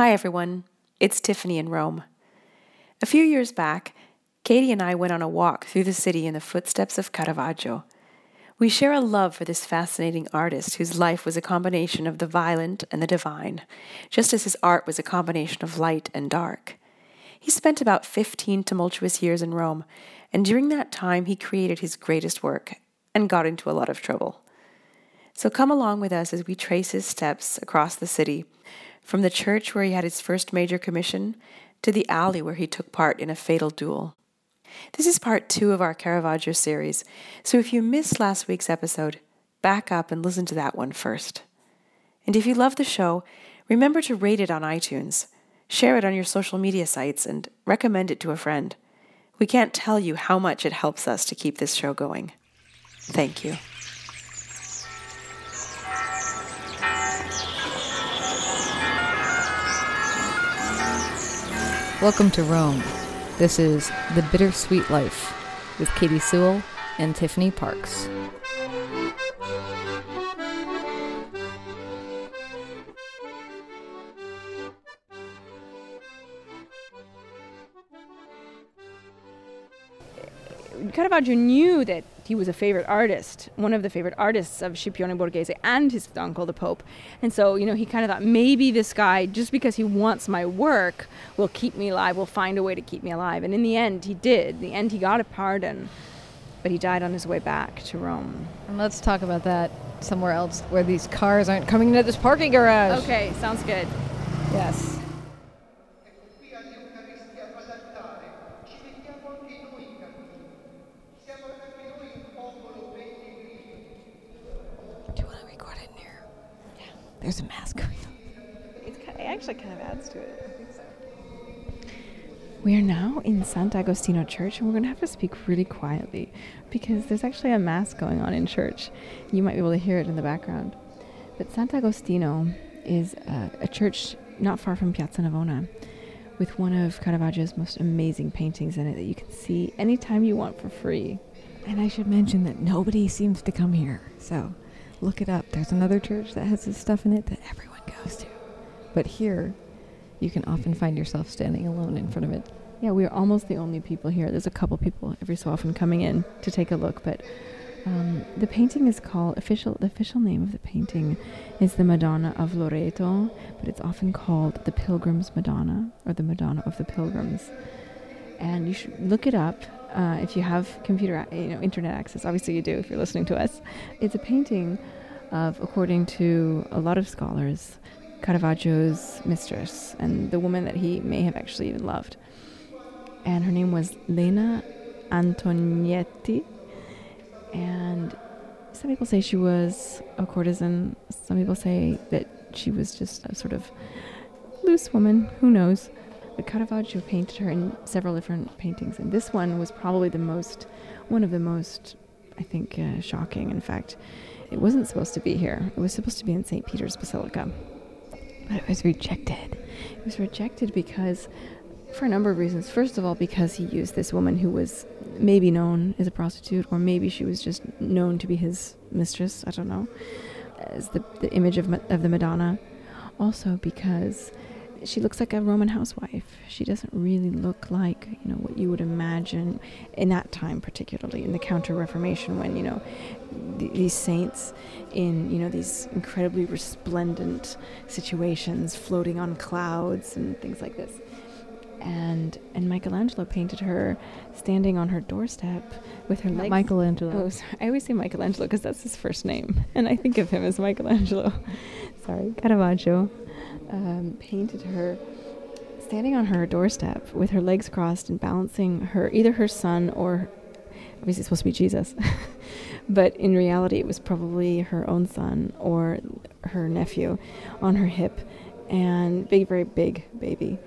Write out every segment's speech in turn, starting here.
Hi, everyone. It's Tiffany in Rome. A few years back, Katie and I went on a walk through the city in the footsteps of Caravaggio. We share a love for this fascinating artist whose life was a combination of the violent and the divine, just as his art was a combination of light and dark. He spent about 15 tumultuous years in Rome, and during that time he created his greatest work and got into a lot of trouble. So come along with us as we trace his steps across the city, from the church where he had his first major commission to the alley where he took part in a fatal duel. This is part two of our Caravaggio series, so if you missed last week's episode, back up and listen to that one first. And if you love the show, remember to rate it on iTunes, share it on your social media sites, and recommend it to a friend. We can't tell you how much it helps us to keep this show going. Thank you. Welcome to Rome. This is The Bittersweet Life with Katie Sewell and Tiffany Parks. Caravaggio knew that he was a favorite artist, one of the favorite artists of Scipione Borghese and his uncle, the Pope. And so, you know, he kind of thought maybe this guy, just because he wants my work, will keep me alive, will find a way to keep me alive. And in the end, he did. In the end, he got a pardon, but he died on his way back to Rome. And let's talk about that somewhere else where these cars aren't coming into this parking garage. Okay, sounds good. Yes. Do you want to record it in here? Yeah. There's a mask going on. It's kind of, it actually kind of adds to it. I think so. We are now in Sant'Agostino Church, and we're going to have to speak really quietly because there's actually a mass going on in church. You might be able to hear it in the background. But Sant'Agostino is a, a church not far from Piazza Navona with one of Caravaggio's most amazing paintings in it that you can see anytime you want for free. And I should mention that nobody seems to come here. So look it up. There's another church that has this stuff in it that everyone goes to. But here, you can often find yourself standing alone in front of it. Yeah, we're almost the only people here. There's a couple people every so often coming in to take a look, but um, the painting is called official. The official name of the painting is the Madonna of Loreto, but it's often called the Pilgrim's Madonna or the Madonna of the Pilgrims. And you should look it up uh, if you have computer, you know, internet access. Obviously, you do if you're listening to us. It's a painting of, according to a lot of scholars, Caravaggio's mistress and the woman that he may have actually even loved. And her name was Lena Antognetti. And some people say she was a courtesan. Some people say that she was just a sort of loose woman. Who knows? But Caravaggio painted her in several different paintings, and this one was probably the most, one of the most, I think, uh, shocking. In fact, it wasn't supposed to be here. It was supposed to be in St. Peter's Basilica, but it was rejected. It was rejected because, for a number of reasons. First of all, because he used this woman who was maybe known as a prostitute, or maybe she was just known to be his mistress. I don't know, as the the image of of the Madonna. Also because she looks like a Roman housewife. She doesn't really look like you know what you would imagine in that time, particularly in the Counter Reformation, when you know th- these saints in you know these incredibly resplendent situations, floating on clouds and things like this. And and Michelangelo painted her standing on her doorstep with her legs. Michelangelo. Oh, sorry. I always say Michelangelo because that's his first name, and I think of him as Michelangelo. Sorry, Caravaggio um, painted her standing on her doorstep with her legs crossed and balancing her either her son or obviously it's supposed to be Jesus, but in reality it was probably her own son or her nephew on her hip, and big, very big baby,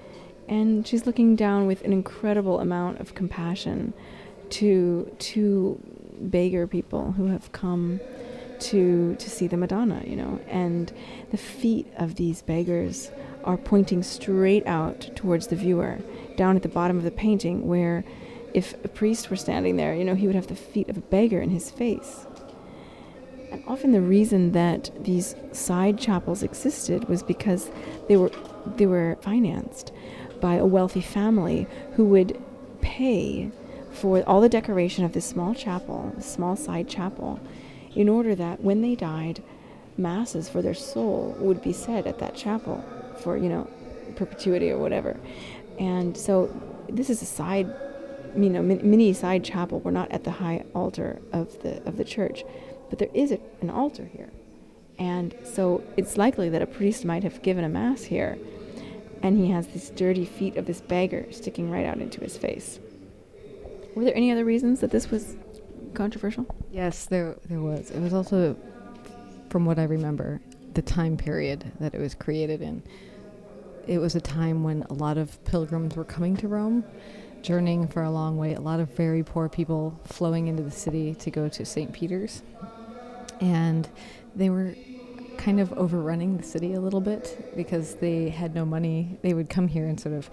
and she's looking down with an incredible amount of compassion to to beggar people who have come to to see the Madonna, you know, and the feet of these beggars are pointing straight out towards the viewer, down at the bottom of the painting, where if a priest were standing there, you know, he would have the feet of a beggar in his face. And often the reason that these side chapels existed was because they were they were financed by a wealthy family who would pay for all the decoration of this small chapel, this small side chapel, in order that when they died, masses for their soul would be said at that chapel for, you know, perpetuity or whatever. And so this is a side, you know, mini side chapel. We're not at the high altar of the of the church, but there is a, an altar here. And so it's likely that a priest might have given a mass here, and he has these dirty feet of this beggar sticking right out into his face. Were there any other reasons that this was controversial? Yes, there there was. It was also, from what I remember, the time period that it was created in. It was a time when a lot of pilgrims were coming to Rome, journeying for a long way. A lot of very poor people flowing into the city to go to St. Peter's, and they were kind of overrunning the city a little bit because they had no money. They would come here and sort of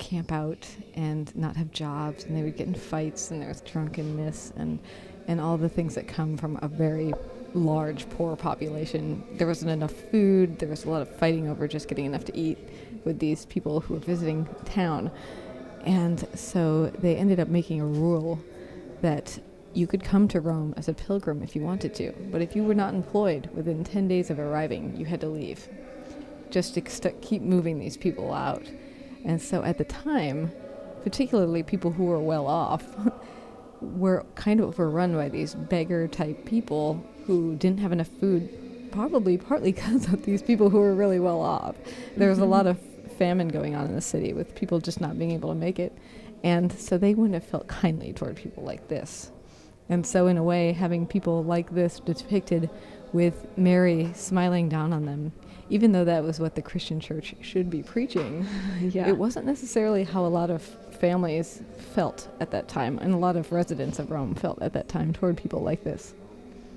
camp out and not have jobs, and they would get in fights, and there was drunkenness and and all the things that come from a very large poor population. There wasn't enough food. There was a lot of fighting over just getting enough to eat with these people who were visiting town, and so they ended up making a rule that you could come to Rome as a pilgrim if you wanted to, but if you were not employed within 10 days of arriving, you had to leave. Just to keep moving these people out. And so at the time, particularly people who were well off, were kind of overrun by these beggar type people who didn't have enough food, probably partly because of these people who were really well off. There was mm-hmm. a lot of famine going on in the city with people just not being able to make it. And so they wouldn't have felt kindly toward people like this. And so, in a way, having people like this depicted with Mary smiling down on them even though that was what the Christian church should be preaching, yeah. it wasn't necessarily how a lot of families felt at that time, and a lot of residents of Rome felt at that time toward people like this.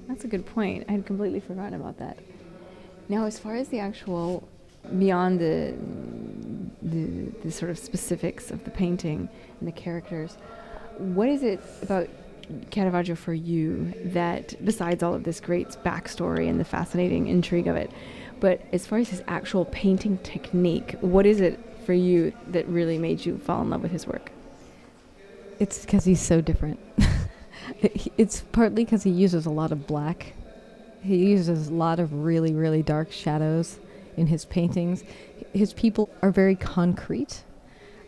That's a good point. I had completely forgotten about that. Now, as far as the actual, beyond the, the, the sort of specifics of the painting and the characters, what is it about Caravaggio for you that, besides all of this great backstory and the fascinating intrigue of it, but as far as his actual painting technique, what is it for you that really made you fall in love with his work? It's because he's so different. it's partly because he uses a lot of black. He uses a lot of really, really dark shadows in his paintings. His people are very concrete.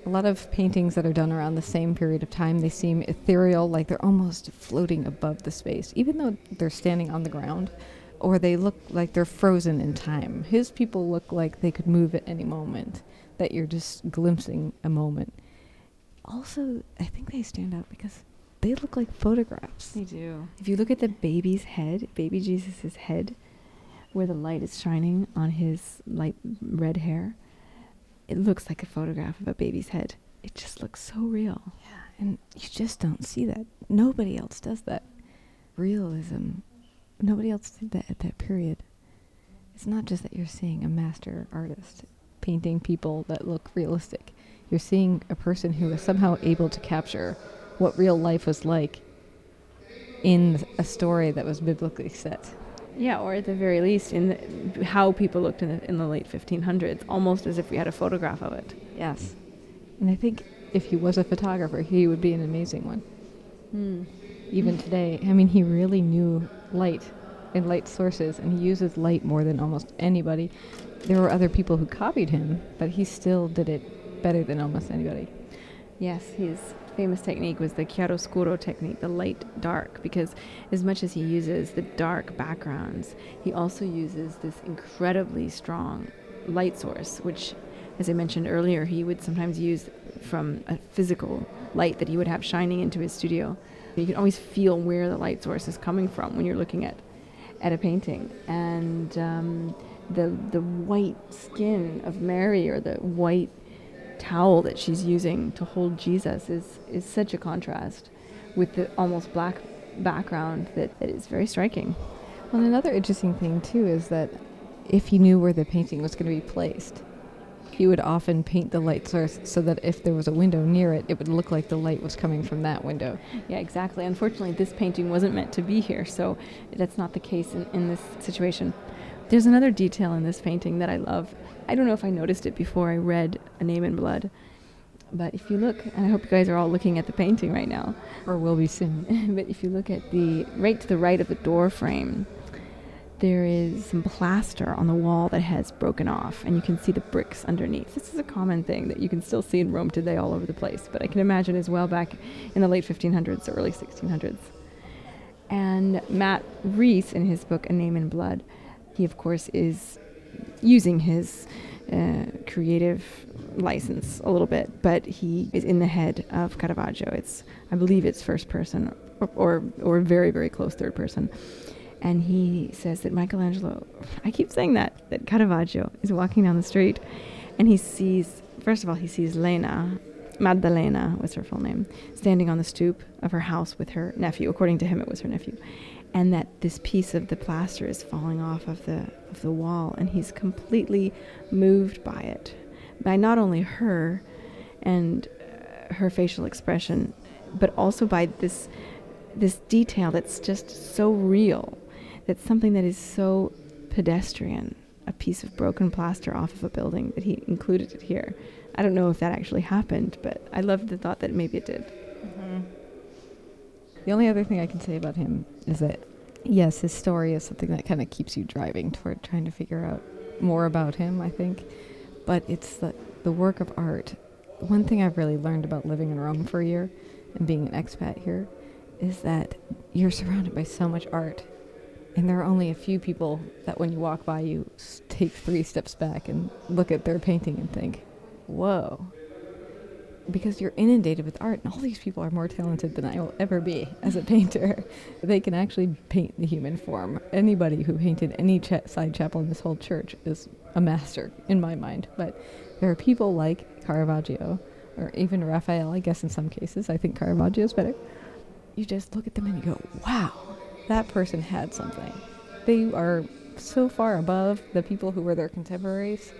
A lot of paintings that are done around the same period of time, they seem ethereal, like they're almost floating above the space, even though they're standing on the ground or they look like they're frozen in time. His people look like they could move at any moment, that you're just glimpsing a moment. Also, I think they stand out because they look like photographs. They do. If you look at the baby's head, baby Jesus' head, where the light is shining on his light red hair, it looks like a photograph of a baby's head. It just looks so real. Yeah, and you just don't see that. Nobody else does that. Realism nobody else did that at that period. It's not just that you're seeing a master artist painting people that look realistic. You're seeing a person who is somehow able to capture what real life was like in a story that was biblically set. Yeah, or at the very least, in the, how people looked in the, in the late 1500s, almost as if we had a photograph of it. Yes. And I think if he was a photographer, he would be an amazing one. Hmm. Even today, I mean, he really knew light and light sources, and he uses light more than almost anybody. There were other people who copied him, but he still did it better than almost anybody. Yes, his famous technique was the chiaroscuro technique, the light dark, because as much as he uses the dark backgrounds, he also uses this incredibly strong light source, which, as I mentioned earlier, he would sometimes use from a physical light that he would have shining into his studio. You can always feel where the light source is coming from when you're looking at, at a painting. And um, the, the white skin of Mary or the white towel that she's using to hold Jesus is, is such a contrast with the almost black background that, that is very striking. Well, another interesting thing, too, is that if he knew where the painting was going to be placed, he would often paint the light source so that if there was a window near it, it would look like the light was coming from that window. Yeah, exactly. Unfortunately, this painting wasn't meant to be here, so that's not the case in, in this situation. There's another detail in this painting that I love. I don't know if I noticed it before I read A Name in Blood, but if you look, and I hope you guys are all looking at the painting right now, or will be soon. but if you look at the right to the right of the door frame, there is some plaster on the wall that has broken off, and you can see the bricks underneath. This is a common thing that you can still see in Rome today all over the place, but I can imagine as well back in the late 1500s or early 1600s. And Matt Rees, in his book A Name in Blood, he of course is using his uh, creative license a little bit, but he is in the head of Caravaggio. It's, I believe, it's first person or, or, or very, very close third person. And he says that Michelangelo, I keep saying that, that Caravaggio is walking down the street and he sees, first of all, he sees Lena, Maddalena was her full name, standing on the stoop of her house with her nephew. According to him, it was her nephew. And that this piece of the plaster is falling off of the, of the wall, and he's completely moved by it. By not only her and uh, her facial expression, but also by this, this detail that's just so real. That's something that is so pedestrian a piece of broken plaster off of a building that he included it here. I don't know if that actually happened, but I love the thought that maybe it did. Mm-hmm. The only other thing I can say about him is that, yes, his story is something that kind of keeps you driving toward trying to figure out more about him, I think. But it's the, the work of art. One thing I've really learned about living in Rome for a year and being an expat here is that you're surrounded by so much art. And there are only a few people that when you walk by, you take three steps back and look at their painting and think, whoa. Because you're inundated with art, and all these people are more talented than I will ever be as a painter. they can actually paint the human form. Anybody who painted any side chapel in this whole church is a master, in my mind. But there are people like Caravaggio, or even Raphael, I guess in some cases. I think Caravaggio is better. You just look at them and you go, wow, that person had something. They are so far above the people who were their contemporaries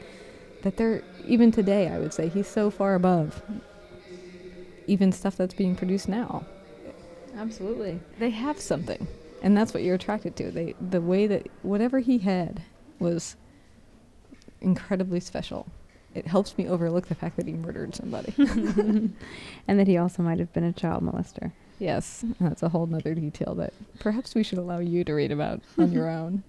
that they're even today I would say he's so far above even stuff that's being produced now. Absolutely. They have something. And that's what you're attracted to. They the way that whatever he had was incredibly special. It helps me overlook the fact that he murdered somebody. and that he also might have been a child molester. Yes, that's a whole other detail that perhaps we should allow you to read about on your own.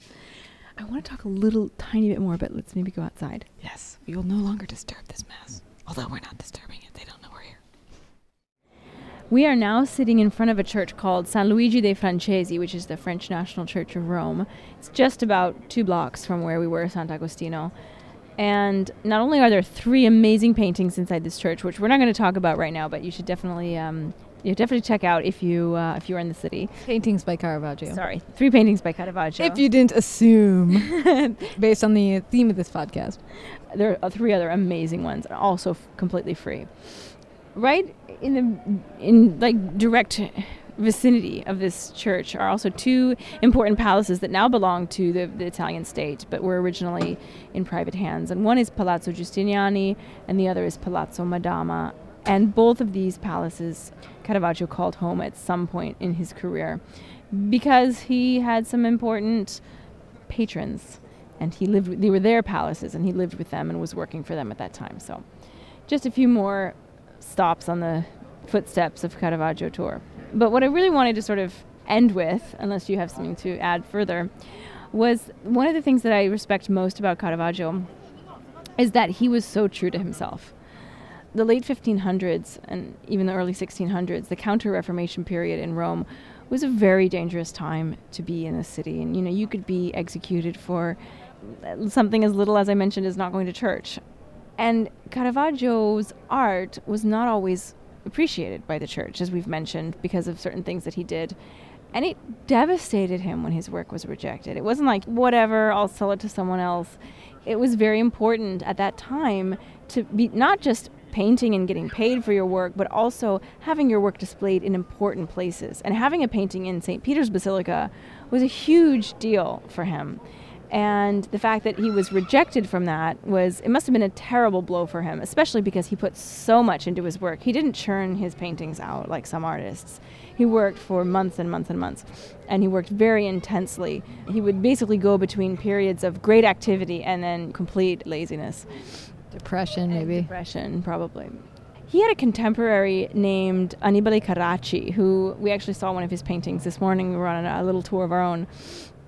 I want to talk a little tiny bit more, but let's maybe go outside. Yes, we will no longer disturb this mass. Although we're not disturbing it, they don't know we're here. We are now sitting in front of a church called San Luigi dei Francesi, which is the French National Church of Rome. It's just about two blocks from where we were, at Sant'Agostino. And not only are there three amazing paintings inside this church, which we're not going to talk about right now, but you should definitely um, you definitely check out if you uh, if you are in the city. Paintings by Caravaggio. Sorry, three paintings by Caravaggio. If you didn't assume, based on the theme of this podcast, there are three other amazing ones, also f- completely free. Right in the in like direct vicinity of this church are also two important palaces that now belong to the, the, Italian state, but were originally in private hands. And one is Palazzo Giustiniani, and the other is Palazzo Madama. And both of these palaces Caravaggio called home at some point in his career because he had some important patrons and he lived they were their palaces and he lived with them and was working for them at that time. So just a few more stops on the footsteps of Caravaggio tour. But what I really wanted to sort of end with unless you have something to add further was one of the things that I respect most about Caravaggio is that he was so true to himself the late 1500s and even the early 1600s, the Counter Reformation period in Rome was a very dangerous time to be in the city. And you know, you could be executed for something as little as I mentioned as not going to church. And Caravaggio's art was not always appreciated by the church, as we've mentioned, because of certain things that he did. And it devastated him when his work was rejected. It wasn't like, whatever, I'll sell it to someone else. It was very important at that time to be not just painting and getting paid for your work, but also having your work displayed in important places. And having a painting in St. Peter's Basilica was a huge deal for him. And the fact that he was rejected from that was, it must have been a terrible blow for him, especially because he put so much into his work. He didn't churn his paintings out like some artists. He worked for months and months and months, and he worked very intensely. He would basically go between periods of great activity and then complete laziness. Depression, maybe. Depression, probably. He had a contemporary named Annibale Carracci, who we actually saw one of his paintings this morning. We were on a little tour of our own.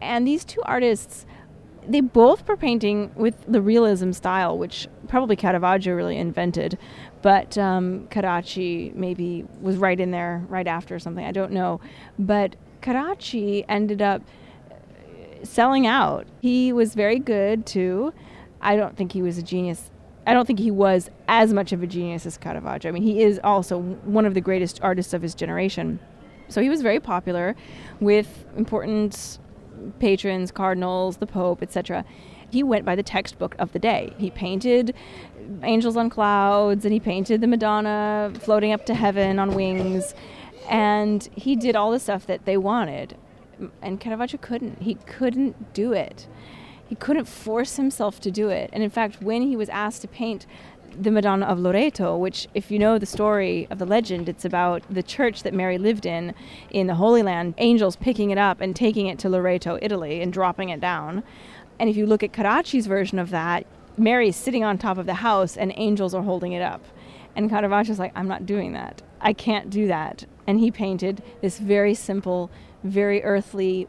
And these two artists they both were painting with the realism style, which probably Caravaggio really invented, but um, Carracci maybe was right in there right after or something. I don't know, but Carracci ended up uh, selling out. He was very good too. I don't think he was a genius. I don't think he was as much of a genius as Caravaggio. I mean, he is also one of the greatest artists of his generation. So he was very popular with important patrons, cardinals, the pope, etc. He went by the textbook of the day. He painted angels on clouds and he painted the Madonna floating up to heaven on wings. And he did all the stuff that they wanted. And Caravaggio couldn't. He couldn't do it. He couldn't force himself to do it. And in fact, when he was asked to paint the Madonna of Loreto, which, if you know the story of the legend, it's about the church that Mary lived in in the Holy Land, angels picking it up and taking it to Loreto, Italy, and dropping it down. And if you look at Carracci's version of that, Mary is sitting on top of the house and angels are holding it up. And Caravaggio's like, I'm not doing that. I can't do that. And he painted this very simple, very earthly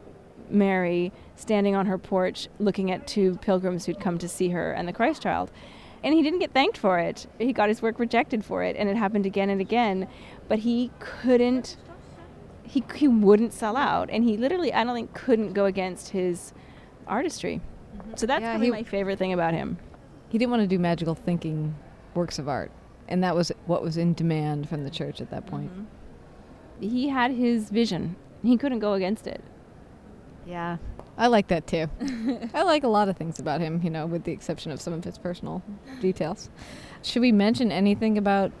Mary standing on her porch looking at two pilgrims who'd come to see her and the Christ child and he didn't get thanked for it. He got his work rejected for it, and it happened again and again. But he couldn't. He he wouldn't sell out, and he literally, I don't think, couldn't go against his artistry. Mm-hmm. So that's yeah, probably he, my favorite thing about him. He didn't want to do magical thinking works of art, and that was what was in demand from the church at that point. Mm-hmm. He had his vision. He couldn't go against it. Yeah, I like that too. I like a lot of things about him, you know, with the exception of some of his personal details. Should we mention anything about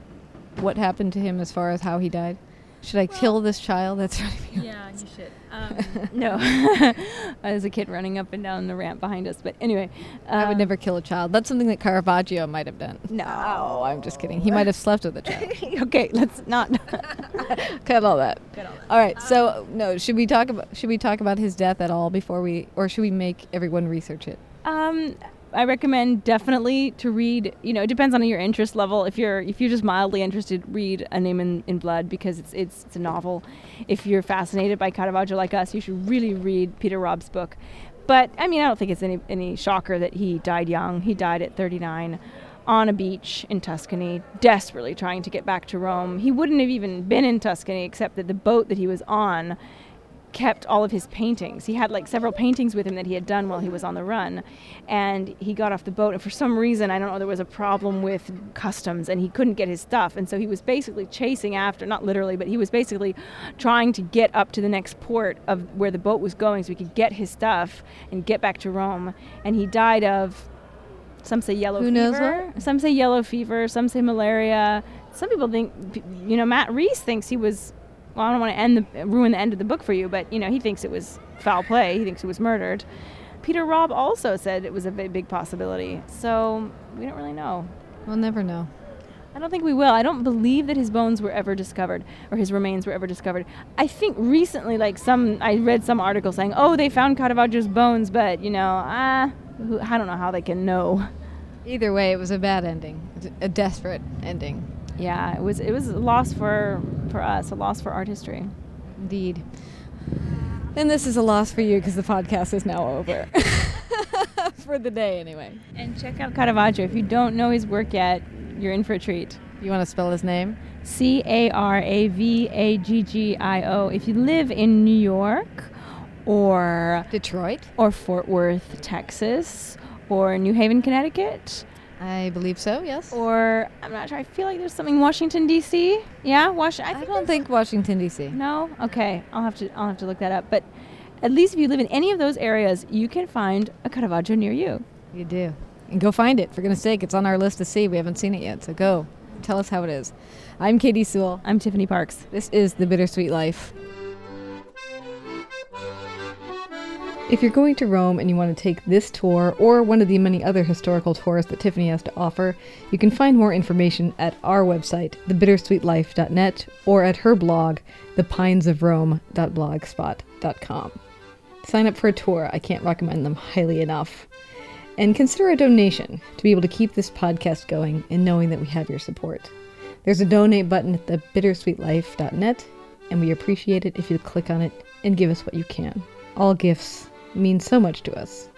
what happened to him as far as how he died? Should I well, kill this child? That's right. Yeah, you should. Um, no, as a kid running up and down the ramp behind us. But anyway, uh, I would never kill a child. That's something that Caravaggio might have done. No, oh, I'm just kidding. He might have slept with a child. okay, let's not cut all that. Cut all that. All right. So no, should we talk about should we talk about his death at all before we, or should we make everyone research it? Um, I recommend definitely to read. You know, it depends on your interest level. If you're if you're just mildly interested, read A Name in, in Blood because it's, it's it's a novel. If you're fascinated by Caravaggio like us, you should really read Peter Robb's book. But I mean, I don't think it's any any shocker that he died young. He died at 39 on a beach in Tuscany, desperately trying to get back to Rome. He wouldn't have even been in Tuscany except that the boat that he was on kept all of his paintings. He had like several paintings with him that he had done while he was on the run. And he got off the boat, and for some reason, I don't know, there was a problem with customs and he couldn't get his stuff. And so he was basically chasing after, not literally, but he was basically trying to get up to the next port of where the boat was going so he could get his stuff and get back to Rome. And he died of. Some say yellow Who fever. Some say yellow fever. Some say malaria. Some people think, you know, Matt Rees thinks he was well, I don't want to end the ruin the end of the book for you, but you know, he thinks it was foul play. He thinks he was murdered. Peter Robb also said it was a big, possibility. So we don't really know. We'll never know. I don't think we will. I don't believe that his bones were ever discovered or his remains were ever discovered. I think recently, like some, I read some article saying, "Oh, they found Caravaggio's bones," but you know, ah, I don't know how they can know. Either way, it was a bad ending, a desperate ending yeah, it was it was a loss for for us, a loss for art history. Indeed. And this is a loss for you because the podcast is now over. for the day, anyway. And check out Caravaggio. If you don't know his work yet, you're in for a treat. You want to spell his name? C A R A V A G G I O. If you live in New York or Detroit or Fort Worth, Texas, or New Haven, Connecticut, I believe so. Yes. Or I'm not sure. I feel like there's something Washington D.C. Yeah, Washington. I, I don't think Washington D.C. No. Okay. I'll have to. I'll have to look that up. But at least if you live in any of those areas, you can find a Caravaggio near you. You do. And go find it. For goodness sake, it's on our list to see. We haven't seen it yet. So go. Tell us how it is. I'm Katie Sewell. I'm Tiffany Parks. This is The Bittersweet Life. If you're going to Rome and you want to take this tour or one of the many other historical tours that Tiffany has to offer, you can find more information at our website, thebittersweetlife.net, or at her blog, thepinesofrome.blogspot.com. Sign up for a tour. I can't recommend them highly enough. And consider a donation to be able to keep this podcast going and knowing that we have your support. There's a donate button at thebittersweetlife.net, and we appreciate it if you click on it and give us what you can. All gifts mean so much to us.